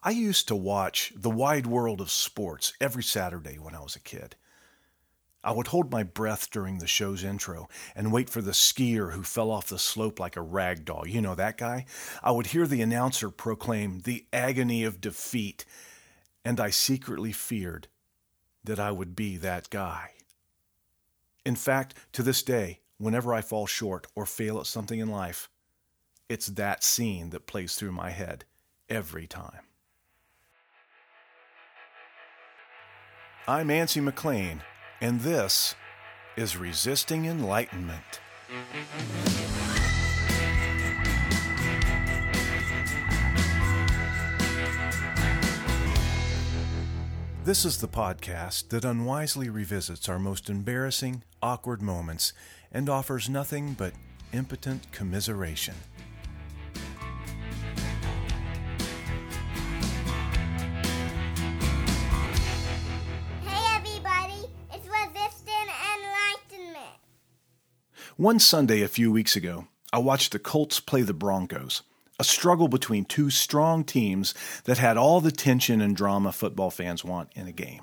I used to watch The Wide World of Sports every Saturday when I was a kid. I would hold my breath during the show's intro and wait for the skier who fell off the slope like a rag doll. You know that guy? I would hear the announcer proclaim the agony of defeat, and I secretly feared that I would be that guy. In fact, to this day, whenever I fall short or fail at something in life, it's that scene that plays through my head every time. I'm Ansi McLean, and this is Resisting Enlightenment. This is the podcast that unwisely revisits our most embarrassing, awkward moments and offers nothing but impotent commiseration. One Sunday a few weeks ago, I watched the Colts play the Broncos, a struggle between two strong teams that had all the tension and drama football fans want in a game.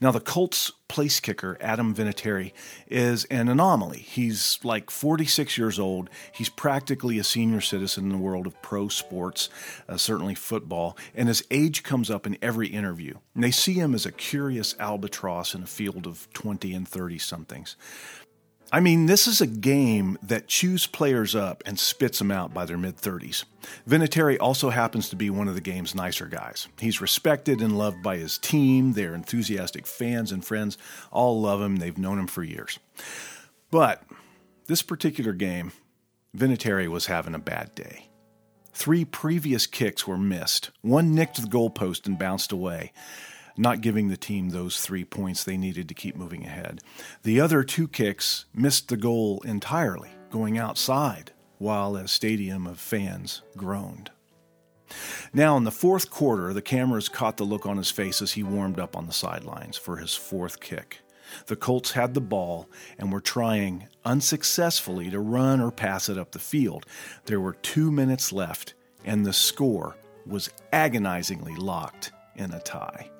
Now, the Colts place kicker, Adam Vinatieri, is an anomaly. He's like 46 years old. He's practically a senior citizen in the world of pro sports, uh, certainly football, and his age comes up in every interview. And they see him as a curious albatross in a field of 20 and 30 somethings. I mean, this is a game that chews players up and spits them out by their mid 30s. Vinatieri also happens to be one of the game's nicer guys. He's respected and loved by his team, their enthusiastic fans and friends all love him, they've known him for years. But this particular game, Vinatieri was having a bad day. Three previous kicks were missed. One nicked the goalpost and bounced away not giving the team those three points they needed to keep moving ahead. The other two kicks missed the goal entirely, going outside, while a stadium of fans groaned. Now, in the fourth quarter, the cameras caught the look on his face as he warmed up on the sidelines for his fourth kick. The Colts had the ball and were trying unsuccessfully to run or pass it up the field. There were two minutes left, and the score was agonizingly locked in a tie.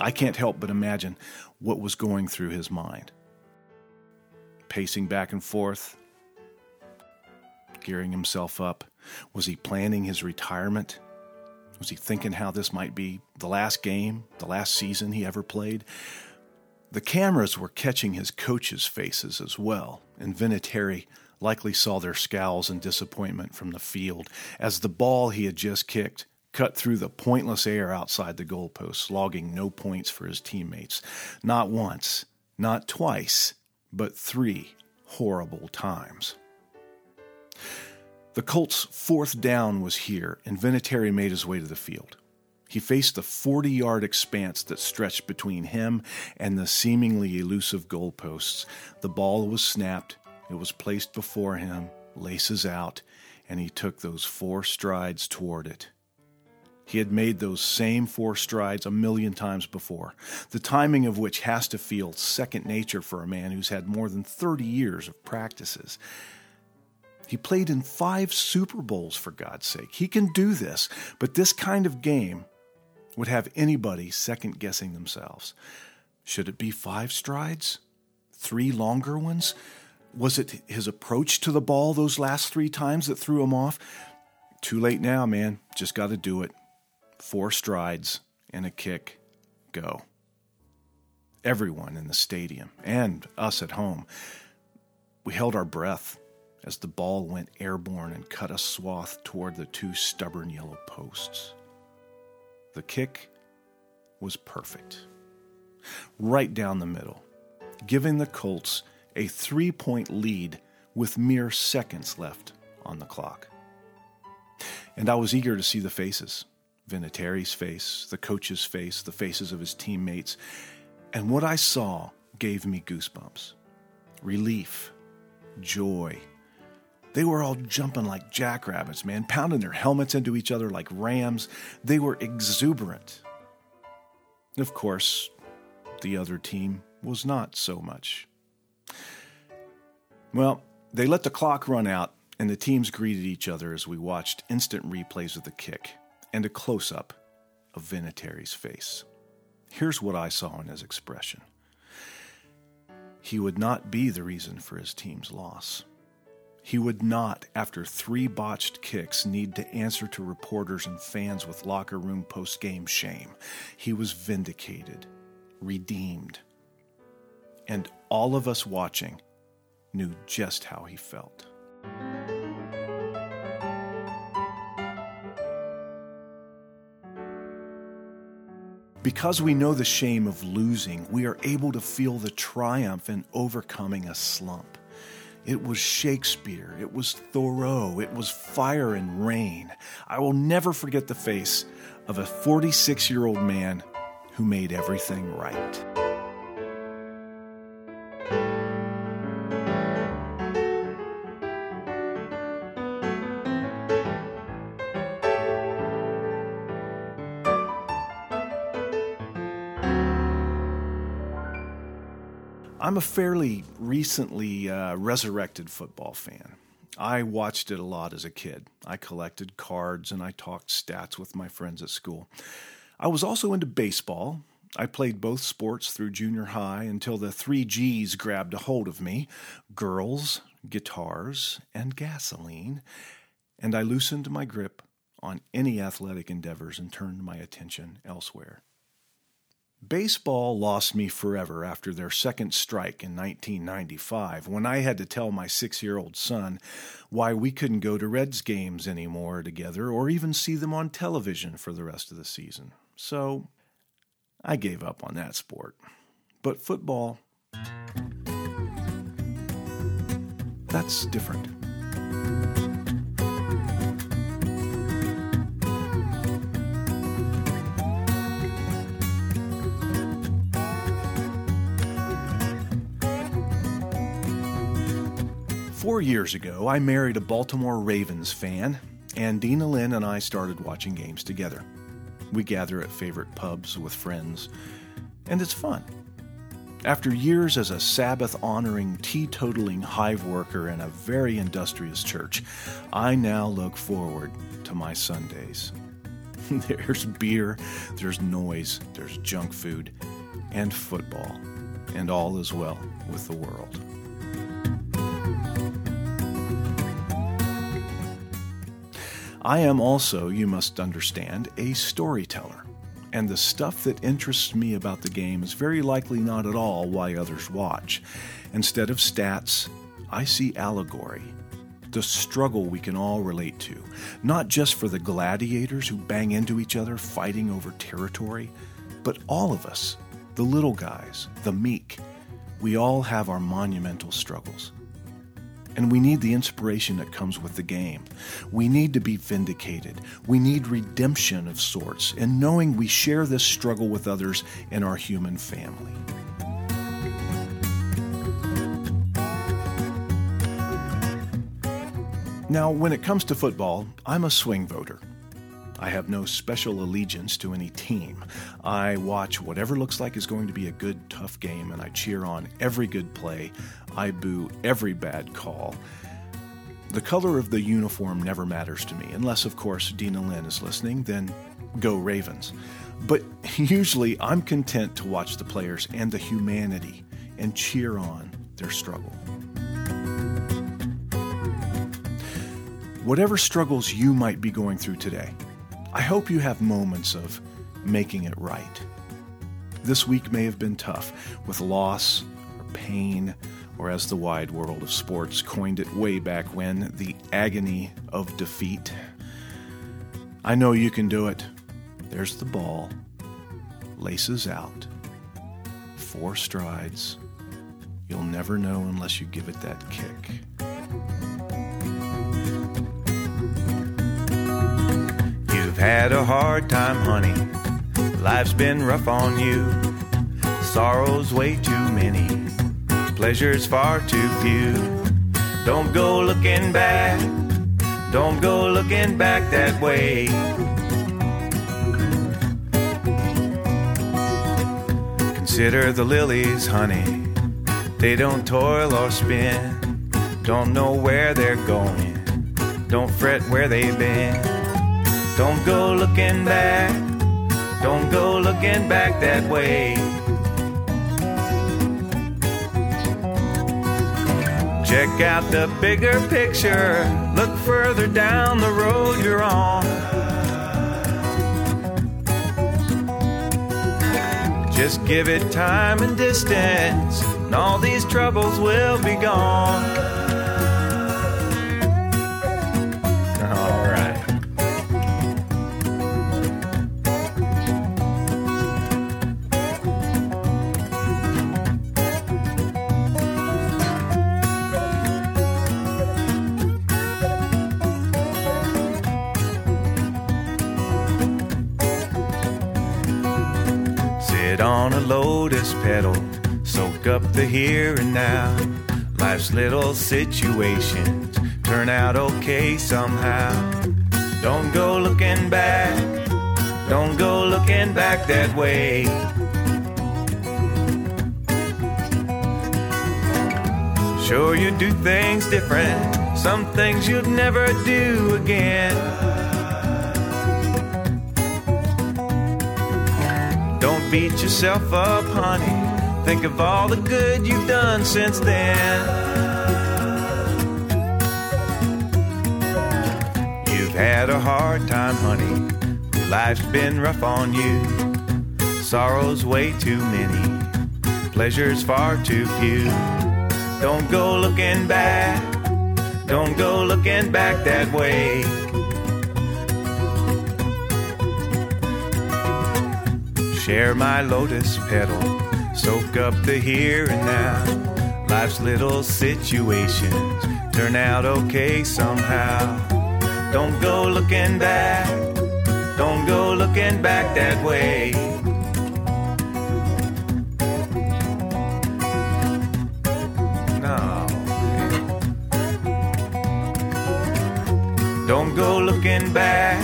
I can't help but imagine what was going through his mind. Pacing back and forth, gearing himself up. Was he planning his retirement? Was he thinking how this might be the last game, the last season he ever played? The cameras were catching his coaches' faces as well, and Vinatieri likely saw their scowls and disappointment from the field as the ball he had just kicked cut through the pointless air outside the goalposts, logging no points for his teammates. Not once, not twice, but three horrible times. The Colts' fourth down was here, and Vinatieri made his way to the field. He faced the 40 yard expanse that stretched between him and the seemingly elusive goalposts. The ball was snapped, it was placed before him, laces out, and he took those four strides toward it. He had made those same four strides a million times before, the timing of which has to feel second nature for a man who's had more than 30 years of practices. He played in five Super Bowls, for God's sake. He can do this, but this kind of game would have anybody second guessing themselves. Should it be five strides? Three longer ones? Was it his approach to the ball those last three times that threw him off? Too late now, man. Just got to do it. Four strides and a kick. Go. Everyone in the stadium and us at home, we held our breath as the ball went airborne and cut a swath toward the two stubborn yellow posts. The kick was perfect, right down the middle, giving the Colts a three point lead with mere seconds left on the clock. And I was eager to see the faces Vinatieri's face, the coach's face, the faces of his teammates. And what I saw gave me goosebumps relief, joy, they were all jumping like jackrabbits, man, pounding their helmets into each other like rams. They were exuberant. Of course, the other team was not so much. Well, they let the clock run out, and the teams greeted each other as we watched instant replays of the kick and a close up of Vinatieri's face. Here's what I saw in his expression he would not be the reason for his team's loss. He would not, after three botched kicks, need to answer to reporters and fans with locker room post game shame. He was vindicated, redeemed. And all of us watching knew just how he felt. Because we know the shame of losing, we are able to feel the triumph in overcoming a slump. It was Shakespeare, it was Thoreau, it was fire and rain. I will never forget the face of a 46 year old man who made everything right. I'm a fairly recently uh, resurrected football fan. I watched it a lot as a kid. I collected cards and I talked stats with my friends at school. I was also into baseball. I played both sports through junior high until the three G's grabbed a hold of me girls, guitars, and gasoline. And I loosened my grip on any athletic endeavors and turned my attention elsewhere. Baseball lost me forever after their second strike in 1995 when I had to tell my six year old son why we couldn't go to Reds games anymore together or even see them on television for the rest of the season. So I gave up on that sport. But football, that's different. Four years ago, I married a Baltimore Ravens fan, and Dina Lynn and I started watching games together. We gather at favorite pubs with friends, and it's fun. After years as a Sabbath honoring, teetotaling hive worker in a very industrious church, I now look forward to my Sundays. there's beer, there's noise, there's junk food, and football, and all is well with the world. I am also, you must understand, a storyteller. And the stuff that interests me about the game is very likely not at all why others watch. Instead of stats, I see allegory, the struggle we can all relate to, not just for the gladiators who bang into each other fighting over territory, but all of us, the little guys, the meek. We all have our monumental struggles. And we need the inspiration that comes with the game. We need to be vindicated. We need redemption of sorts, and knowing we share this struggle with others in our human family. Now, when it comes to football, I'm a swing voter. I have no special allegiance to any team. I watch whatever looks like is going to be a good, tough game, and I cheer on every good play. I boo every bad call. The color of the uniform never matters to me, unless, of course, Dina Lynn is listening, then go Ravens. But usually I'm content to watch the players and the humanity and cheer on their struggle. Whatever struggles you might be going through today, I hope you have moments of making it right. This week may have been tough with loss or pain, or as the wide world of sports coined it way back when, the agony of defeat. I know you can do it. There's the ball, laces out, four strides. You'll never know unless you give it that kick. Had a hard time, honey. Life's been rough on you. Sorrows way too many. Pleasures far too few. Don't go looking back. Don't go looking back that way. Consider the lilies, honey. They don't toil or spin. Don't know where they're going Don't fret where they've been. Don't go looking back. Don't go looking back that way. Check out the bigger picture. Look further down the road you're on. Just give it time and distance, and all these troubles will be gone. Petal, soak up the here and now. Life's little situations turn out okay somehow. Don't go looking back, don't go looking back that way. Sure, you do things different, some things you'd never do again. Beat yourself up, honey. Think of all the good you've done since then. You've had a hard time, honey. Life's been rough on you. Sorrows way too many. Pleasures far too few. Don't go looking back. Don't go looking back that way. Share my lotus petal, soak up the here and now. Life's little situations turn out okay somehow. Don't go looking back, don't go looking back that way. Don't go looking back,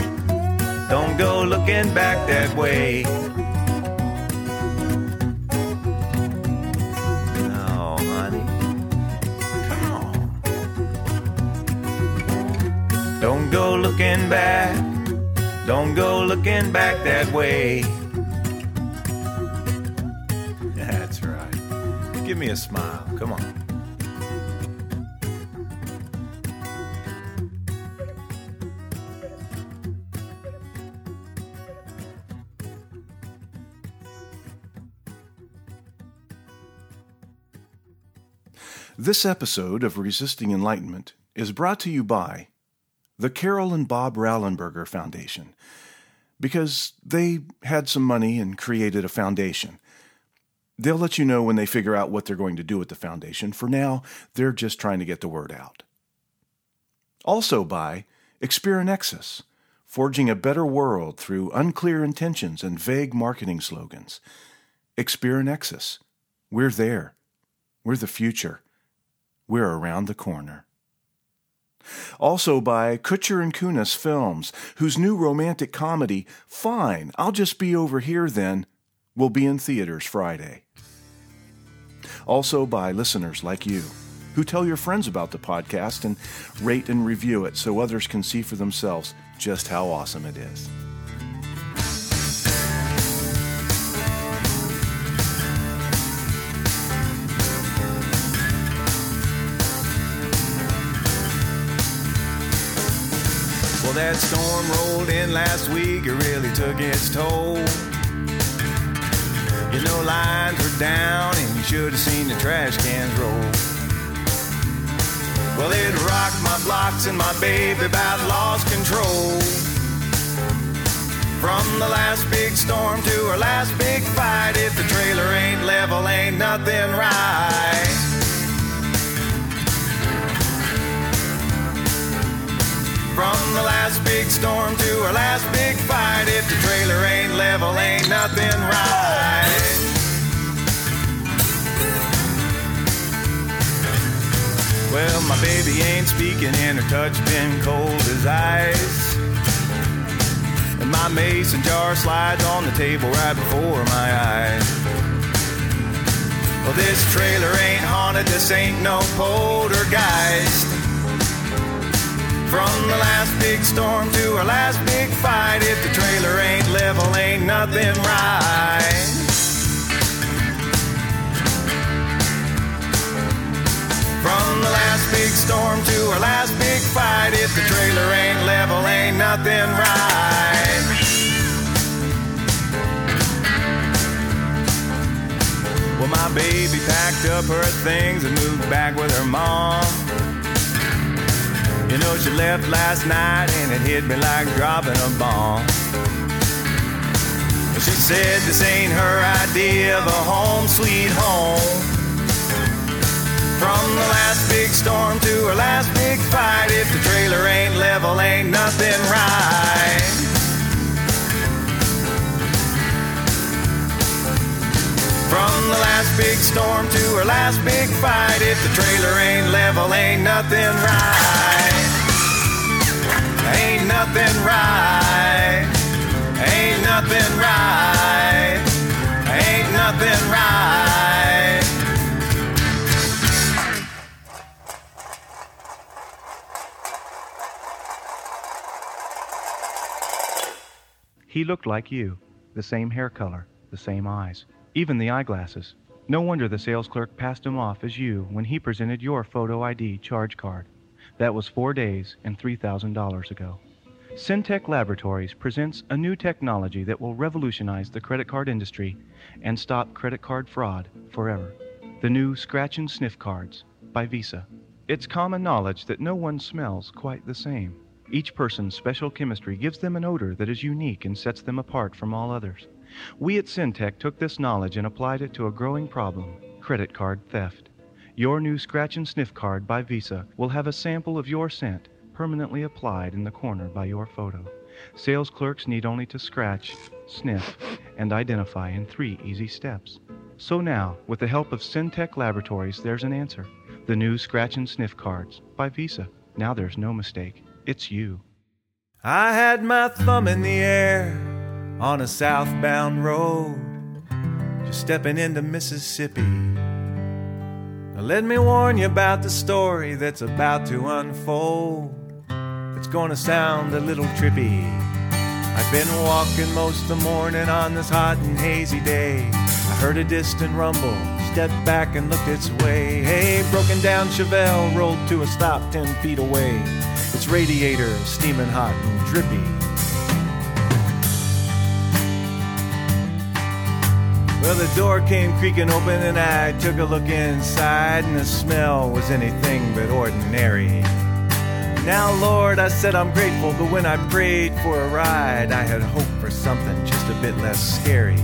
don't go looking back that way. Go looking back. Don't go looking back that way. That's right. Give me a smile. Come on. This episode of Resisting Enlightenment is brought to you by the Carol and Bob Rallenberger Foundation because they had some money and created a foundation. They'll let you know when they figure out what they're going to do with the foundation. For now, they're just trying to get the word out. Also by Experinexus, forging a better world through unclear intentions and vague marketing slogans. Experinexus, we're there. We're the future. We're around the corner. Also by Kutcher and Kunis Films, whose new romantic comedy, Fine, I'll Just Be Over Here Then, will be in theaters Friday. Also by listeners like you, who tell your friends about the podcast and rate and review it so others can see for themselves just how awesome it is. That storm rolled in last week, it really took its toll. You know, lines were down, and you should have seen the trash cans roll. Well, it rocked my blocks, and my baby about lost control. From the last big storm to our last big fight, if the trailer ain't level, ain't nothing right. From the last big storm to our last big fight, if the trailer ain't level, ain't nothing right. Well, my baby ain't speaking, and her touch been cold as ice. And my mason jar slides on the table right before my eyes. Well, this trailer ain't haunted, this ain't no poltergeist. From the last big storm to our last big fight, if the trailer ain't level, ain't nothing right. From the last big storm to our last big fight, if the trailer ain't level, ain't nothing right. Well, my baby packed up her things and moved back with her mom. You know, she left last night and it hit me like dropping a bomb. She said this ain't her idea of a home, sweet home. From the last big storm to her last big fight, if the trailer ain't level, ain't nothing right. The last big storm to her last big fight, if the trailer ain't level, ain't nothing right. Ain't nothing right. Ain't nothing right. Ain't nothing right. He looked like you, the same hair color, the same eyes, even the eyeglasses. No wonder the sales clerk passed him off as you when he presented your photo ID charge card. That was four days and $3,000 ago. Syntech Laboratories presents a new technology that will revolutionize the credit card industry and stop credit card fraud forever. The new Scratch and Sniff cards by Visa. It's common knowledge that no one smells quite the same. Each person's special chemistry gives them an odor that is unique and sets them apart from all others. We at Syntech took this knowledge and applied it to a growing problem credit card theft. Your new Scratch and Sniff card by Visa will have a sample of your scent permanently applied in the corner by your photo. Sales clerks need only to scratch, sniff, and identify in three easy steps. So now, with the help of Syntech Laboratories, there's an answer. The new Scratch and Sniff cards by Visa. Now there's no mistake. It's you. I had my thumb in the air on a southbound road, just stepping into Mississippi. Now let me warn you about the story that's about to unfold. It's gonna sound a little trippy. I've been walking most the morning on this hot and hazy day. I heard a distant rumble, stepped back and looked its way. Hey, broken down Chevelle rolled to a stop ten feet away. Its radiator steaming hot and drippy. Well, the door came creaking open and I took a look inside, and the smell was anything but ordinary. Now, Lord, I said I'm grateful, but when I prayed for a ride, I had hoped for something just a bit less scary.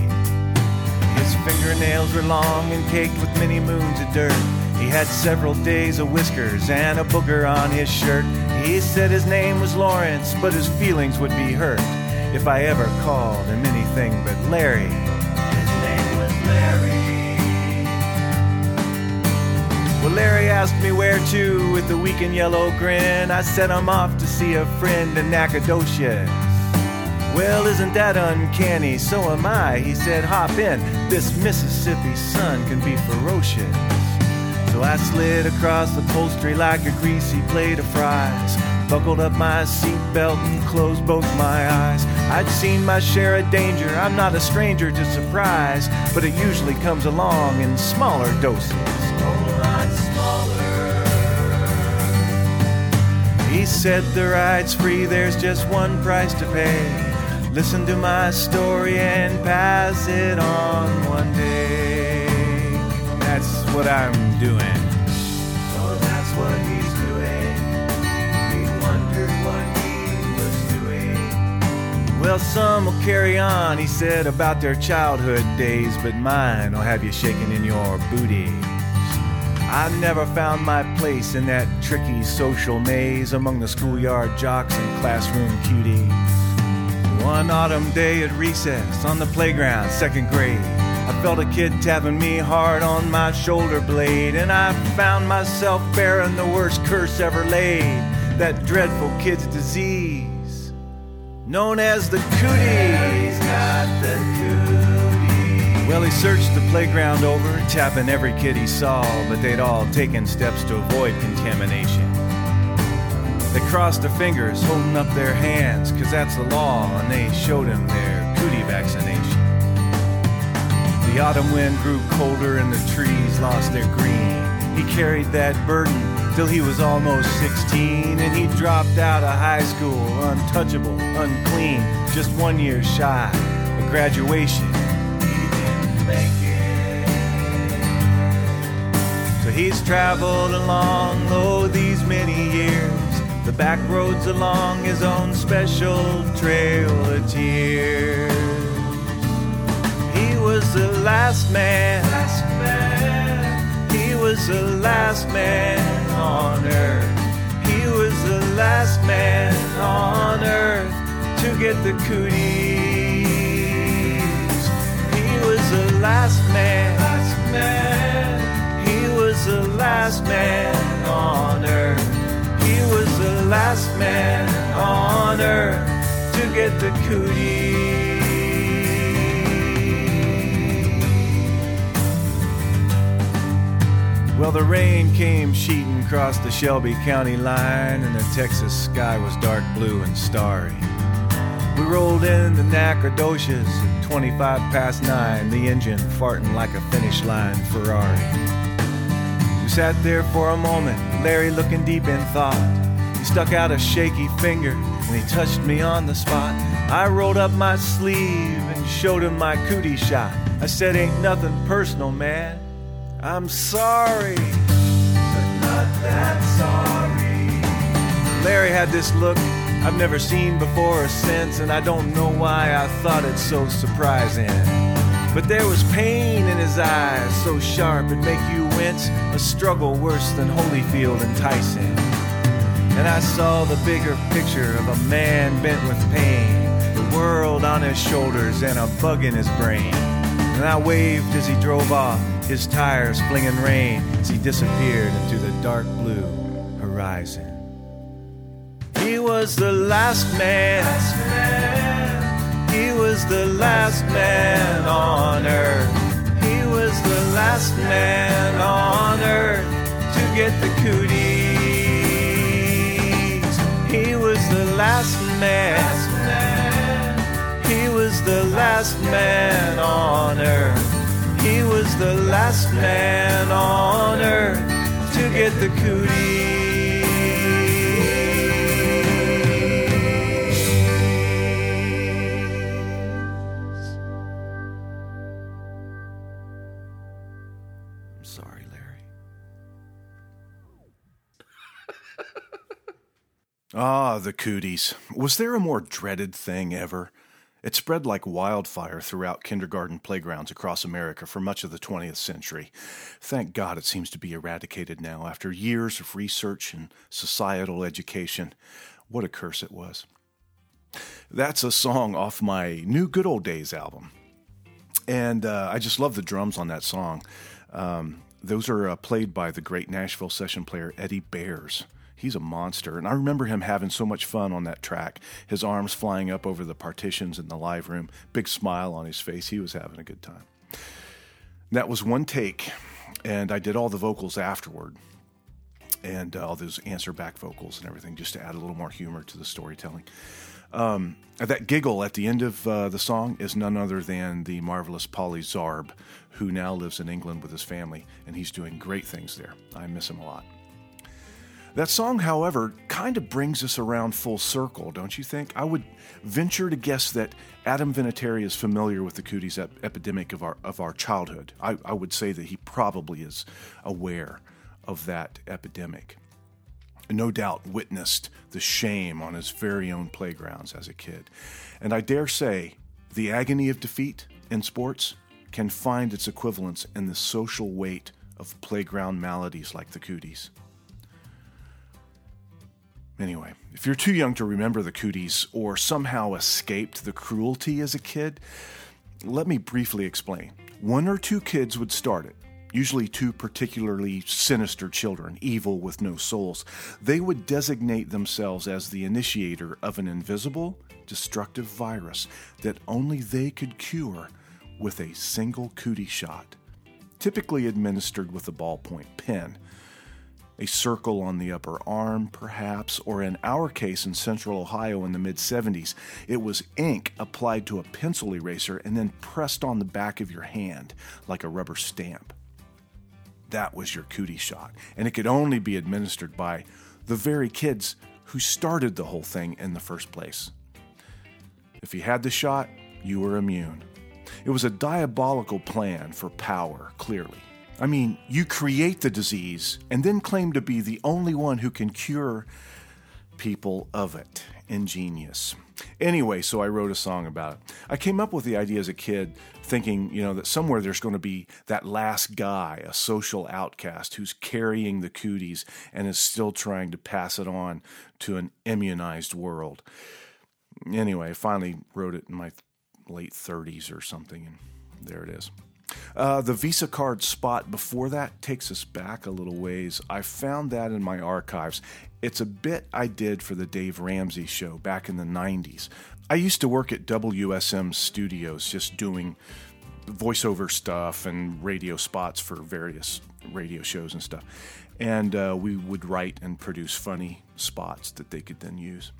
His fingernails were long and caked with many moons of dirt. He had several days of whiskers and a booger on his shirt. He said his name was Lawrence, but his feelings would be hurt if I ever called him anything but Larry. Larry. Well, Larry asked me where to with a weak and yellow grin. I said I'm off to see a friend in Nacogdoches. Well, isn't that uncanny? So am I. He said, hop in. This Mississippi sun can be ferocious. So I slid across the upholstery like a greasy plate of fries. Buckled up my seatbelt and closed both my eyes. I'd seen my share of danger. I'm not a stranger to surprise, but it usually comes along in smaller doses. Smaller. He said the ride's free, there's just one price to pay. Listen to my story and pass it on one day. That's what I'm doing. Well, some will carry on, he said, about their childhood days, but mine will have you shaking in your booty. I never found my place in that tricky social maze among the schoolyard jocks and classroom cuties. One autumn day at recess on the playground, second grade, I felt a kid tapping me hard on my shoulder blade, and I found myself bearing the worst curse ever laid that dreadful kid's disease, known as the cooties. the cooties. Well, he searched the playground over, tapping every kid he saw, but they'd all taken steps to avoid contamination. They crossed their fingers, holding up their hands, cause that's the law, and they showed him their cootie vaccination. The autumn wind grew colder and the trees lost their green. He carried that burden till he was almost 16, and he dropped out of high school, untouchable, unclean, just one year shy of graduation. He didn't make it. So he's traveled along, oh, these many years, the back roads along his own special trail of tears. He was the last man. Last man. He was the last man on earth. He was the last man on earth to get the cooties. He was the last man. Last man. He was the last man on earth. He was the last man on earth to get the cooties. Well, the rain came sheeting across the Shelby County line, and the Texas sky was dark blue and starry. We rolled into Nacogdoches at 25 past nine, the engine farting like a finish line Ferrari. We sat there for a moment, Larry looking deep in thought. He stuck out a shaky finger and he touched me on the spot. I rolled up my sleeve and showed him my cootie shot. I said, Ain't nothing personal, man. I'm sorry, but not that sorry. Larry had this look I've never seen before or since, and I don't know why I thought it so surprising. But there was pain in his eyes, so sharp it'd make you wince, a struggle worse than Holyfield and Tyson. And I saw the bigger picture of a man bent with pain, the world on his shoulders and a bug in his brain. And I waved as he drove off, his tires flinging rain as he disappeared into the dark blue horizon. He was the last man. He was the last man on earth. He was the last man on earth to get the cooties. He was the last man. He the last man on earth. He was the last man on earth to get the cooties. I'm sorry, Larry. Ah, the cooties. Was there a more dreaded thing ever? It spread like wildfire throughout kindergarten playgrounds across America for much of the 20th century. Thank God it seems to be eradicated now after years of research and societal education. What a curse it was. That's a song off my new Good Old Days album. And uh, I just love the drums on that song. Um, those are uh, played by the great Nashville session player Eddie Bayers. He's a monster. And I remember him having so much fun on that track. His arms flying up over the partitions in the live room, big smile on his face. He was having a good time. That was one take, and I did all the vocals afterward and uh, all those answer back vocals and everything just to add a little more humor to the storytelling. Um, that giggle at the end of uh, the song is none other than the marvelous Polly Zarb, who now lives in England with his family, and he's doing great things there. I miss him a lot. That song, however, kind of brings us around full circle, don't you think? I would venture to guess that Adam Vinatieri is familiar with the cooties ep- epidemic of our of our childhood. I, I would say that he probably is aware of that epidemic. No doubt witnessed the shame on his very own playgrounds as a kid. And I dare say the agony of defeat in sports can find its equivalents in the social weight of playground maladies like the cooties. Anyway, if you're too young to remember the cooties or somehow escaped the cruelty as a kid, let me briefly explain. One or two kids would start it, usually two particularly sinister children, evil with no souls. They would designate themselves as the initiator of an invisible, destructive virus that only they could cure with a single cootie shot, typically administered with a ballpoint pen. A circle on the upper arm, perhaps, or in our case in central Ohio in the mid 70s, it was ink applied to a pencil eraser and then pressed on the back of your hand like a rubber stamp. That was your cootie shot, and it could only be administered by the very kids who started the whole thing in the first place. If you had the shot, you were immune. It was a diabolical plan for power, clearly. I mean, you create the disease and then claim to be the only one who can cure people of it. Ingenious. Anyway, so I wrote a song about it. I came up with the idea as a kid, thinking, you know, that somewhere there's going to be that last guy, a social outcast, who's carrying the cooties and is still trying to pass it on to an immunized world. Anyway, I finally wrote it in my late 30s or something, and there it is. Uh, the Visa card spot before that takes us back a little ways. I found that in my archives. It's a bit I did for the Dave Ramsey show back in the 90s. I used to work at WSM Studios just doing voiceover stuff and radio spots for various radio shows and stuff. And uh, we would write and produce funny spots that they could then use.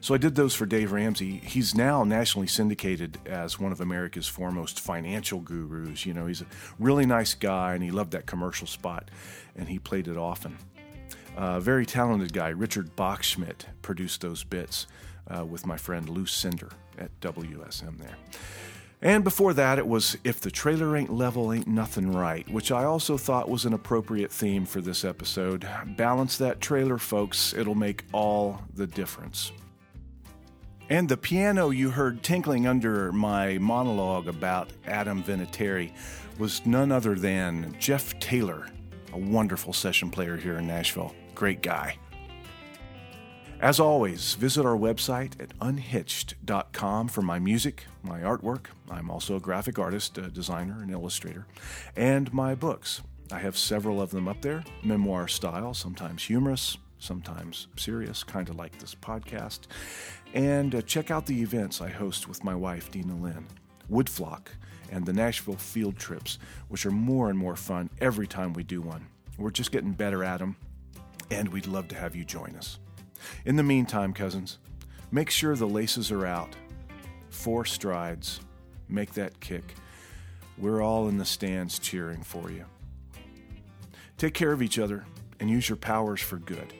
So I did those for Dave Ramsey. He's now nationally syndicated as one of America's foremost financial gurus. You know, he's a really nice guy and he loved that commercial spot and he played it often. Uh, very talented guy, Richard Bachschmidt, produced those bits uh, with my friend Lou Cinder at WSM there. And before that, it was If the Trailer Ain't Level, Ain't Nothing Right, which I also thought was an appropriate theme for this episode. Balance that trailer, folks, it'll make all the difference. And the piano you heard tinkling under my monologue about Adam Vinatieri was none other than Jeff Taylor, a wonderful session player here in Nashville. Great guy. As always, visit our website at unhitched.com for my music, my artwork. I'm also a graphic artist, a designer, and illustrator, and my books. I have several of them up there, memoir style, sometimes humorous, sometimes serious, kind of like this podcast. And uh, check out the events I host with my wife, Dina Lynn, Woodflock, and the Nashville field trips, which are more and more fun every time we do one. We're just getting better at them, and we'd love to have you join us. In the meantime, cousins, make sure the laces are out. Four strides. Make that kick. We're all in the stands cheering for you. Take care of each other and use your powers for good.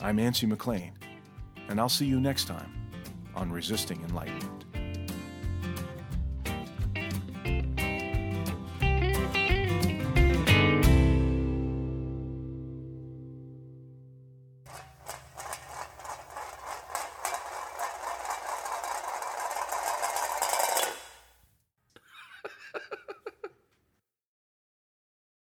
I'm Nancy McLean and I'll see you next time on Resisting Enlightenment.